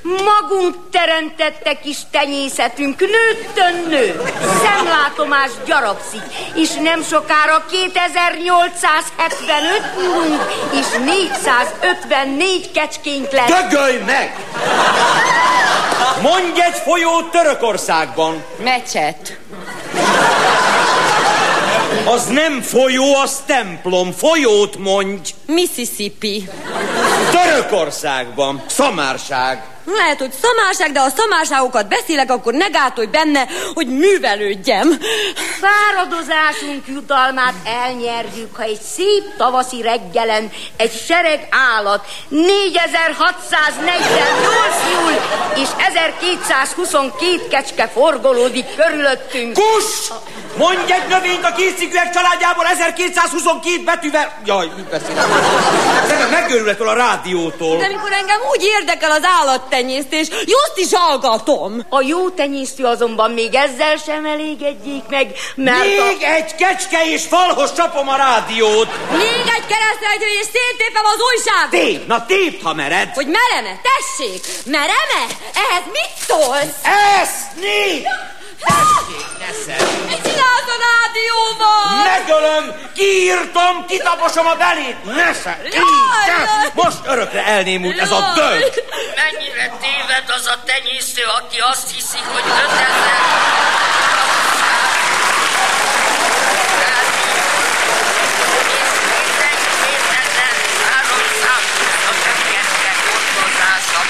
Magunk teremtette kis tenyészetünk, nőttön nő. Szemlátomás gyarapszik, és nem sokára 2875 nyúlunk, és 454 kecskénk lesz. Dögölj meg! Mondj egy folyót Törökországban. Mecset. Az nem folyó, az templom. Folyót mondj. Mississippi. Törökországban. Szamárság. Lehet, hogy szamárság, de ha szamárságokat beszélek, akkor ne gátolj benne, hogy művelődjem. Fáradozásunk jutalmát elnyerjük, ha egy szép tavaszi reggelen egy sereg állat 4648 nyúl és 1222 kecske forgolódik körülöttünk. Kus! Mondj egy növényt a készszikűek családjából 1222 betűvel... Jaj, mit beszélek? Szerintem megőrül ettől a rádiótól. De amikor engem úgy érdekel az állattenyésztés, jót is hallgatom. A jó tenyésztő azonban még ezzel sem elégedjék meg, mert Még a... egy kecske és falhoz csapom a rádiót. Még egy keresztrejtő és széttépem az újságot. Tép, na tépd, ha mered. Hogy mereme, tessék, mereme? Ehhez mit szólsz? Eszni! Tessék, ne szedd. Mit csinálsz a rádióban? Megölöm, kiírtom, kitaposom a belét. Ne szedd, így, de most örökre elnémult ez a dög. Mennyire téved az a tenyésztő, aki azt hiszi, hogy 5000...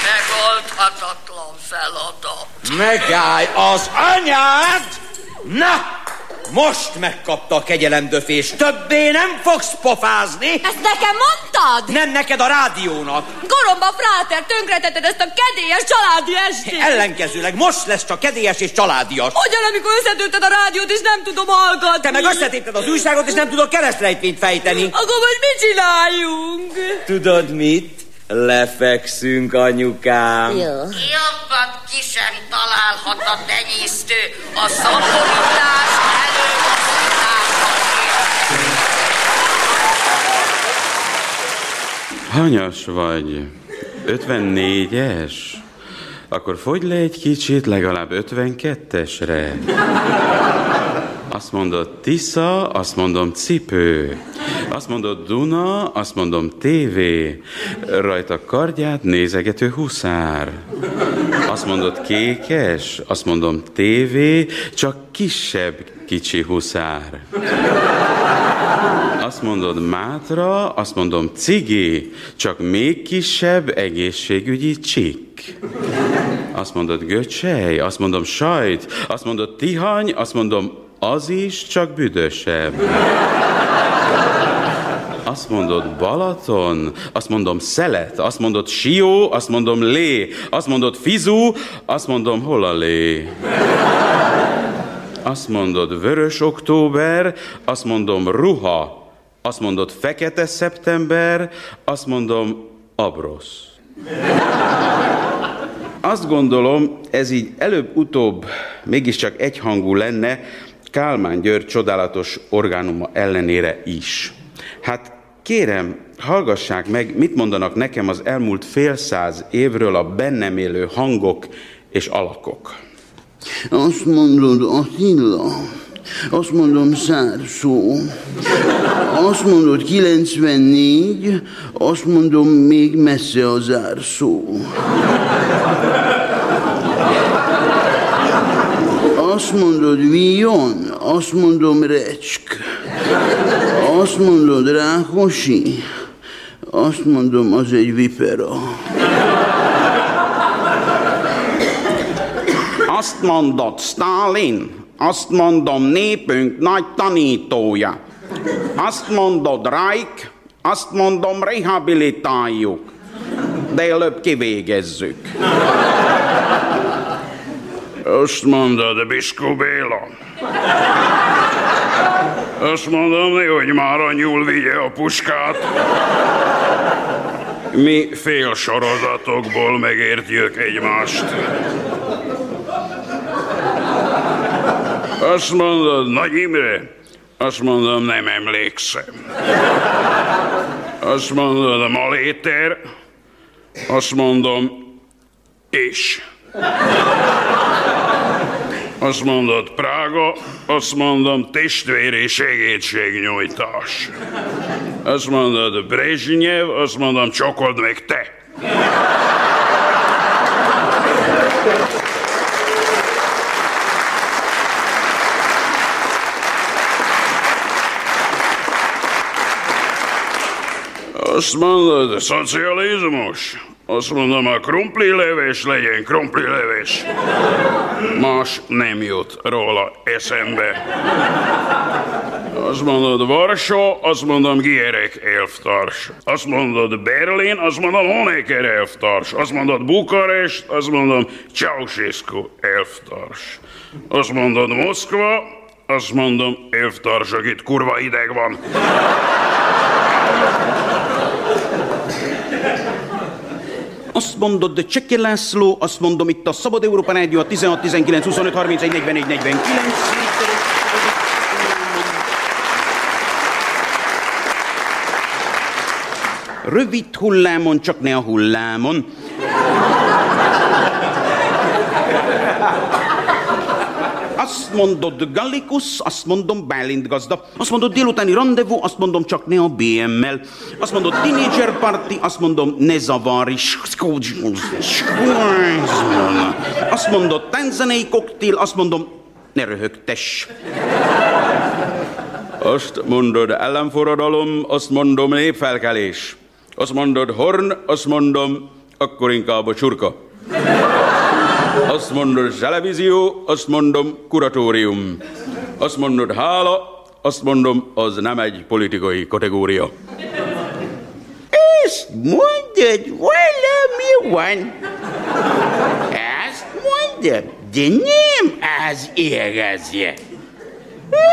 megoldhatatlan feladat. Megállj az anyád! Na, most megkapta a kegyelemdöfés. Többé nem fogsz pofázni. Ezt nekem mondtad? Nem neked a rádiónak. Goromba fráter, tönkretetted ezt a kedélyes családi estét. Ellenkezőleg most lesz csak kedélyes és családias. Hogyan, amikor összetölted a rádiót, és nem tudom hallgatni? Te meg összetépted az újságot, és nem tudok keresztrejtvényt fejteni. Akkor most mit csináljunk? Tudod mit? Lefekszünk, anyukám. Jobbat ki sem találhat a tenyésztő a szaporítás Hanyas vagy? 54-es? Akkor fogy le egy kicsit, legalább 52-esre. Azt mondod Tisza, azt mondom cipő. Azt mondod Duna, azt mondom tévé. Rajta kardját nézegető huszár. Azt mondod kékes, azt mondom tévé, csak kisebb kicsi huszár. Azt mondod Mátra, azt mondom cigi, csak még kisebb egészségügyi csik. Azt mondod göcsej, azt mondom sajt, azt mondod tihany, azt mondom az is, csak büdösebb. Azt mondod Balaton, azt mondom Szelet, azt mondod Sió, azt mondom Lé, azt mondod Fizú, azt mondom hol a Lé. Azt mondod Vörös Október, azt mondom Ruha, azt mondod Fekete Szeptember, azt mondom Abrosz. Azt gondolom, ez így előbb-utóbb mégiscsak egyhangú lenne Kálmán György csodálatos orgánuma ellenére is. Hát kérem, hallgassák meg, mit mondanak nekem az elmúlt fél száz évről a bennem élő hangok és alakok. Azt mondod Attila, azt mondom Szárszó, azt mondod 94, azt mondom még messze a zárszó. Azt mondod Vion, azt mondom Recsk. Azt mondod Rákosi, azt mondom az egy vipera. Azt mondod Stalin, azt mondom népünk nagy tanítója. Azt mondod Reich, azt mondom rehabilitáljuk, de előbb kivégezzük. Azt mondod, Biskó Béla? Azt mondom, hogy már a nyúl vigye a puskát. Mi fél sorozatokból megértjük egymást. Azt mondod, Nagy Imre? Azt mondom, nem emlékszem. Azt mondod, a Maléter? Azt mondom, és. Azt mondod, Prága, azt mondom, testvéri segítségnyújtás. Azt mondod, Brezsnyev, azt mondom, csokod meg te. Azt mondod, szocializmus? Azt mondom, a krumpli leves legyen krumpli leves. Más nem jut róla eszembe. Azt mondod, Varsó, azt mondom, Gierek elvtárs. Azt mondod, Berlin, azt mondom, Honecker elvtárs. Azt mondod, Bukarest, azt mondom, Ceausescu elvtárs. Azt mondod, Moszkva, azt mondom, elvtársak, itt kurva ideg van. Azt mondod, de Cseke László, azt mondom, itt a Szabad Európa Rádió a 16, 19, 25, 31, 44, 49. Rövid hullámon, csak ne a hullámon. Azt mondod Gallikus, azt mondom Bálint gazda. Azt mondod délutáni rendezvú, azt mondom csak ne a BM-mel. Azt mondod teenager party, azt mondom ne zavarj. Azt mondod tanzanei koktél, azt mondom ne röhögtess. Azt mondod ellenforradalom, azt mondom népfelkelés. Azt mondod horn, azt mondom akkor inkább a csurka. Azt mondod televízió, azt mondom kuratórium. Azt mondod hála, azt mondom az nem egy politikai kategória. Ezt mondod, valami van. Ezt mondod, de nem az igazja.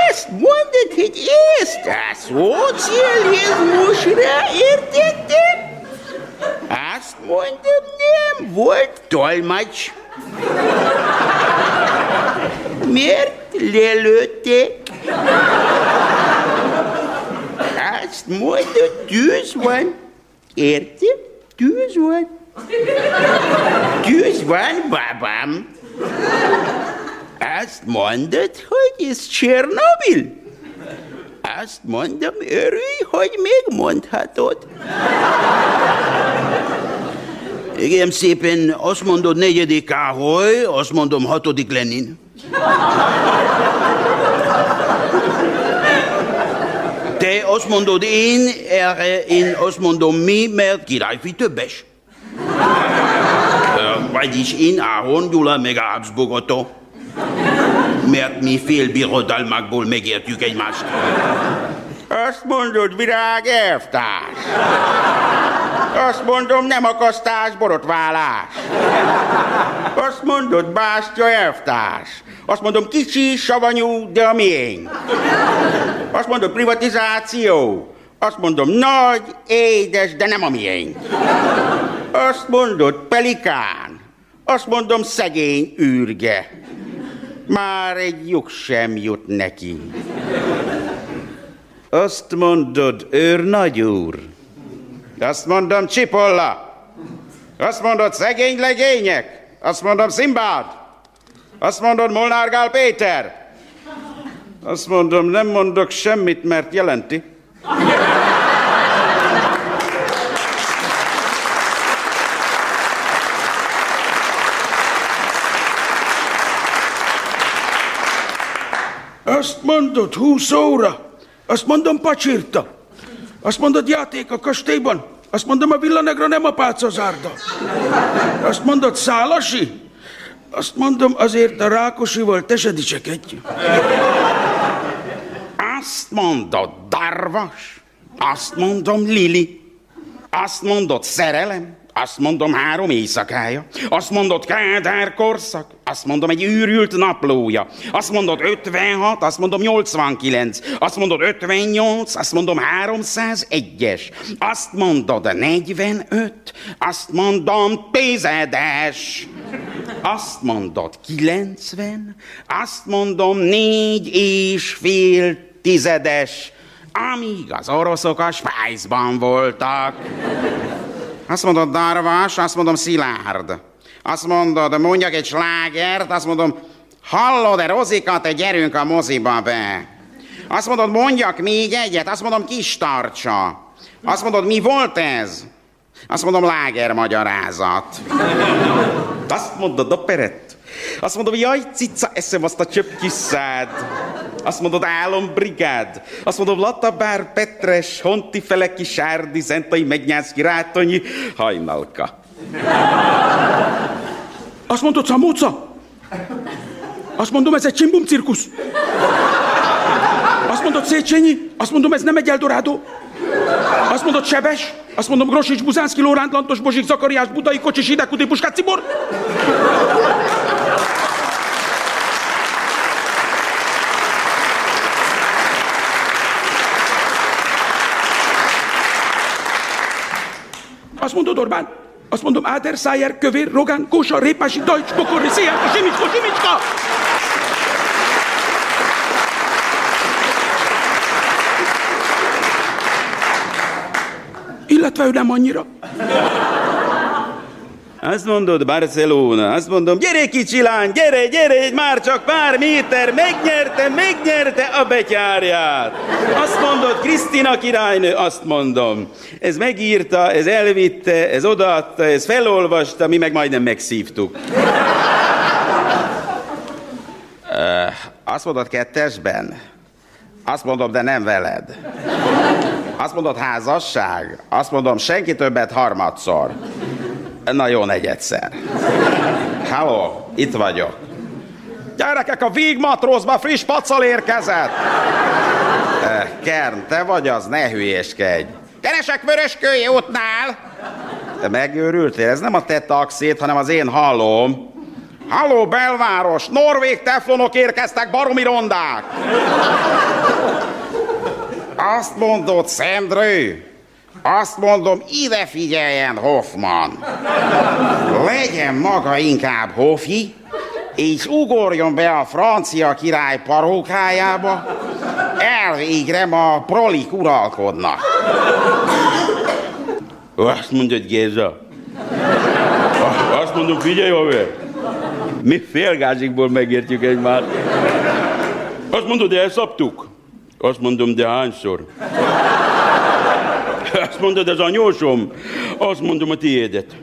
Ezt mondod, hogy ezt a szocializmusra értettem? Azt mondom, nem volt tolmács. Miért lelőtték? Azt mondod, tűz van. Érted? Tűz van. Tűz van, babám. Azt mondod, hogy ez Csernobil? Azt mondom, örülj, hogy még mondhatod. Igen, szépen, azt mondod negyedik Károly, azt mondom hatodik Lenin. Te azt mondod én, erre én azt mondom mi, mert királyfi többes. Vagyis én Áron Gyula meg Habsburg. Mert mi fél birodalmakból megértjük egymást. Azt mondod, virág elvtárs. Azt mondom, nem akasztás, borotválás. Azt mondod, bástya elvtárs. Azt mondom, kicsi, savanyú, de a miénk. Azt mondod, privatizáció. Azt mondom, nagy, édes, de nem a miénk. Azt mondod, pelikán. Azt mondom, szegény űrge. Már egy lyuk sem jut neki. Azt mondod, őr nagyúr. Azt mondom, Csipolla. Azt mondod, szegény legények. Azt mondom, Szimbád. Azt mondod, Molnár Gál Péter. Azt mondom, nem mondok semmit, mert jelenti. Azt mondod, húsz óra. Azt mondom, pacsirta. Azt mondod, játék a kastélyban. Azt mondom, a villanegra nem a pácazárda. Azt mondod, szálasi. Azt mondom, azért a Rákosival te se dicsekedj. Azt mondod, darvas. Azt mondom, Lili. Azt mondod, szerelem. Azt mondom három éjszakája. Azt mondod Kádár korszak. Azt mondom egy űrült naplója. Azt mondod 56, azt mondom 89. Azt mondod 58, azt mondom 301-es. Azt mondod 45, azt mondom tizedes. Azt mondod 90, azt mondom négy és fél tizedes, amíg az oroszok a Svájcban voltak. Azt mondod darvas, azt mondom szilárd. Azt mondod, mondjak egy slágert, azt mondom, hallod-e Rozika, te gyerünk a moziba be. Azt mondod, mondjak még egyet, azt mondom, kis tartsa. Azt mondod, mi volt ez? Azt mondom, láger magyarázat. Azt mondod, a peret. Azt mondom, jaj, cica, eszem azt a csöpp. Azt mondod, álombrigád. Azt mondom, Latabár, Petres, Honti Feleki, Sárdi, Zentai, Megnyászki, Rátonyi, Hajnalka. Azt mondod, Szamóca? Azt mondom, ez egy csimbum cirkusz. Azt mondod, Széchenyi? Azt mondom, ez nem egy Eldorádó. Azt mondod, Sebes? Azt mondom, Grosics, Buzánszki, Lóránt, Lantos, Bozsik, Zakariás, Budai, Kocsis, Hidekuti, Puskát, Cibor? Azt mondod, Orbán? Azt mondom, Áder, Szájer, Kövér, Rogán, Kósa, Répási, Dajcs, Bokorri, Szijjárka, Simicska, Simicska! Illetve ő nem annyira. Azt mondod, Barcelona, azt mondom, gyere kicsi lány, gyere, gyere, már csak pár méter, megnyerte, megnyerte a betyárját. Azt mondod, Krisztina királynő, azt mondom. Ez megírta, ez elvitte, ez odaadta, ez felolvasta, mi meg majdnem megszívtuk. Uh, azt mondod kettesben? Azt mondom, de nem veled. Azt mondod házasság? Azt mondom, senki többet harmadszor. Na jó, negyedszer. Halló, itt vagyok. Gyerekek, a vígmatrózba friss pacal érkezett. Kern, te vagy az, ne hülyéskedj. Keresek Vöröskői útnál. Te megőrültél? Ez nem a te taxit, hanem az én hallóm. Halló, belváros! Norvég teflonok érkeztek, baromi rondák! Azt mondod, Szendrő? Azt mondom, ide figyeljen, Hoffman. Legyen maga inkább Hofi, és ugorjon be a francia király parókájába, elvégre ma prolik uralkodnak. Azt mondja, Géza. Azt mondom, figyelj, haver. Mi félgázikból megértjük egymást. Azt mondod, elszaptuk? Azt mondom, de hányszor? (laughs) Azt mondod, ez a nyósom? Azt mondom, a tiédet.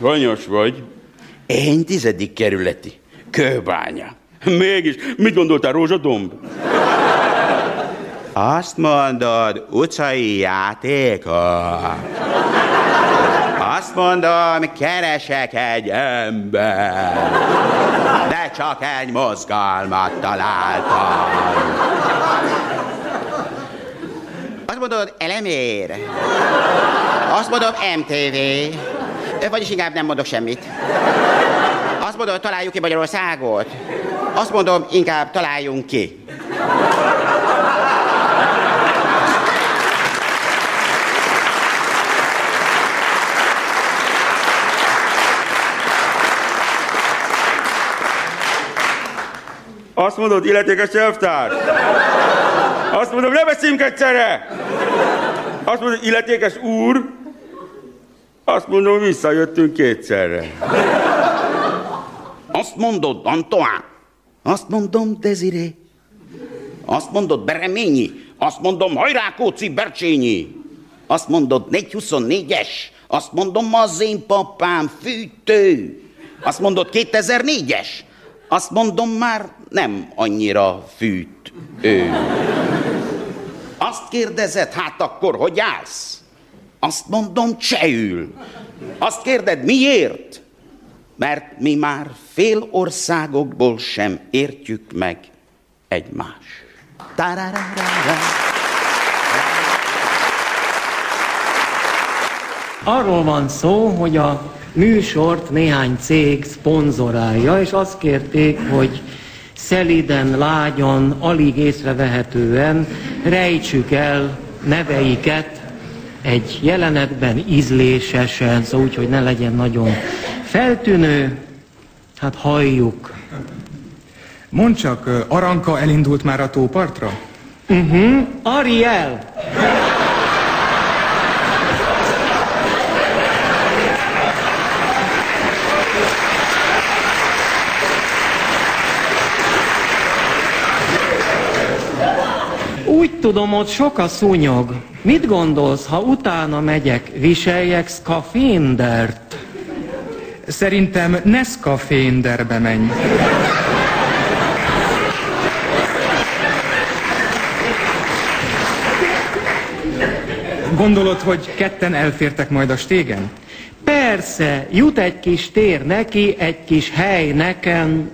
Hanyas vagy? Én tizedik kerületi. Kőbánya. Mégis, mit gondoltál, Rózsadomb? Azt mondod, utcai játékok. Azt mondom, keresek egy ember, de csak egy mozgalmat találtam. Mondod, elemér. Azt mondom, MTV. Vagyis inkább nem mondok semmit. Azt mondod, találjuk ki Magyarországot. Azt mondom, inkább találjunk ki. Azt mondod, illetékes elvtárs? Azt mondom, ne beszéljünk egyszerre! Azt mondod, illetékes úr? Azt mondom, visszajöttünk kétszerre. Azt mondod, Antoine. Azt mondom, Desiré. Azt mondod, Bereményi. Azt mondom, hajrá, Kóci, Bercsényi. Azt mondod, 424-es. Azt mondom, az én papám, fűtő. Azt mondod, 2004-es. Azt mondom, már nem annyira fűt ő. Azt kérdezed, hát akkor hogy állsz? Azt mondom, csehül. Azt kérded, miért? Mert mi már fél országokból sem értjük meg egymást. Arról van szó, hogy a műsort néhány cég szponzorálja, és azt kérték, hogy szeliden, lágyan, alig észrevehetően rejtsük el neveiket egy jelenetben ízlésesen, szóval úgy, hogy ne legyen nagyon feltűnő, hát halljuk. Mondd csak, Aranka elindult már a tópartra? Uh-huh. Ariel! Úgy tudom, ott sok a szúnyog. Mit gondolsz, ha utána megyek, viseljek szkaféndert? Szerintem Nescafénderbe menj. Gondolod, hogy ketten elfértek majd a stégen? Persze, jut egy kis tér neki, egy kis hely nekem.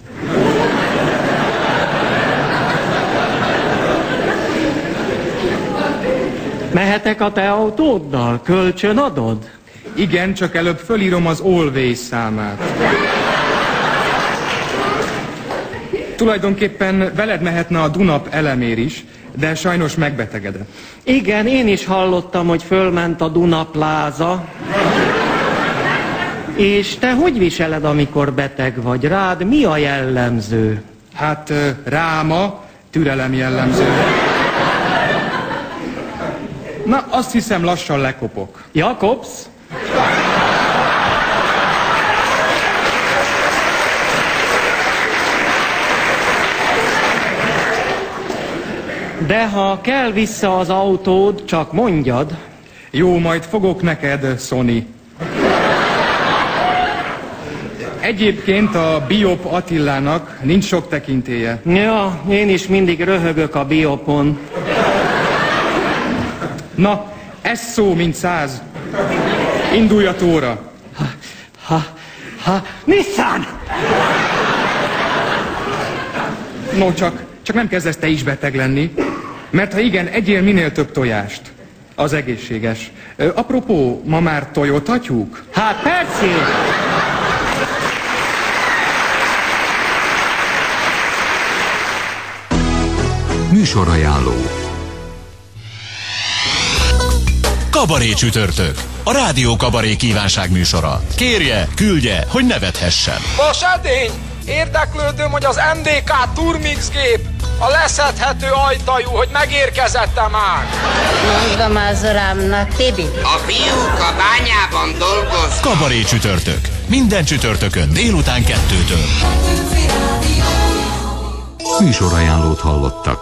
Mehetek a te autóddal? Kölcsön adod? Igen, csak előbb fölírom az Always számát. Tulajdonképpen veled mehetne a Dunap elemér is, de sajnos megbetegedett. Igen, én is hallottam, hogy fölment a Duna pláza. És te hogy viseled, amikor beteg vagy? Rád mi a jellemző? Hát ráma, türelem jellemző. Na, azt hiszem lassan lekopok. Jakobsz? De ha kell vissza az autód, csak mondjad. Jó, majd fogok neked, Sony. Egyébként a Biop Attilának nincs sok tekintélye. Ja, én is mindig röhögök a biopon. Na, ez szó, mint száz. Indulj a tóra. Ha, ha, Nissan! No, csak, csak nem kezdesz te is beteg lenni. Mert ha igen, egyél minél több tojást. Az egészséges. Ö, apropó, ma már tojothatjuk? Hát persze! Műsorajánló Kabaré csütörtök. A Rádió Kabaré kívánság műsora. Kérje, küldje, hogy nevethessen. Vas edény! Érdeklődöm, hogy az MDK Turmix gép a leszedhető ajtajú, hogy megérkezette már. Mondom az uramnak, Tibi. A fiúk a bányában dolgoz. Kabaré csütörtök. Minden csütörtökön délután kettőtől. Műsorajánlót hallottak.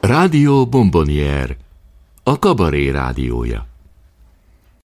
Rádió Bombonier, a kabaré rádiója.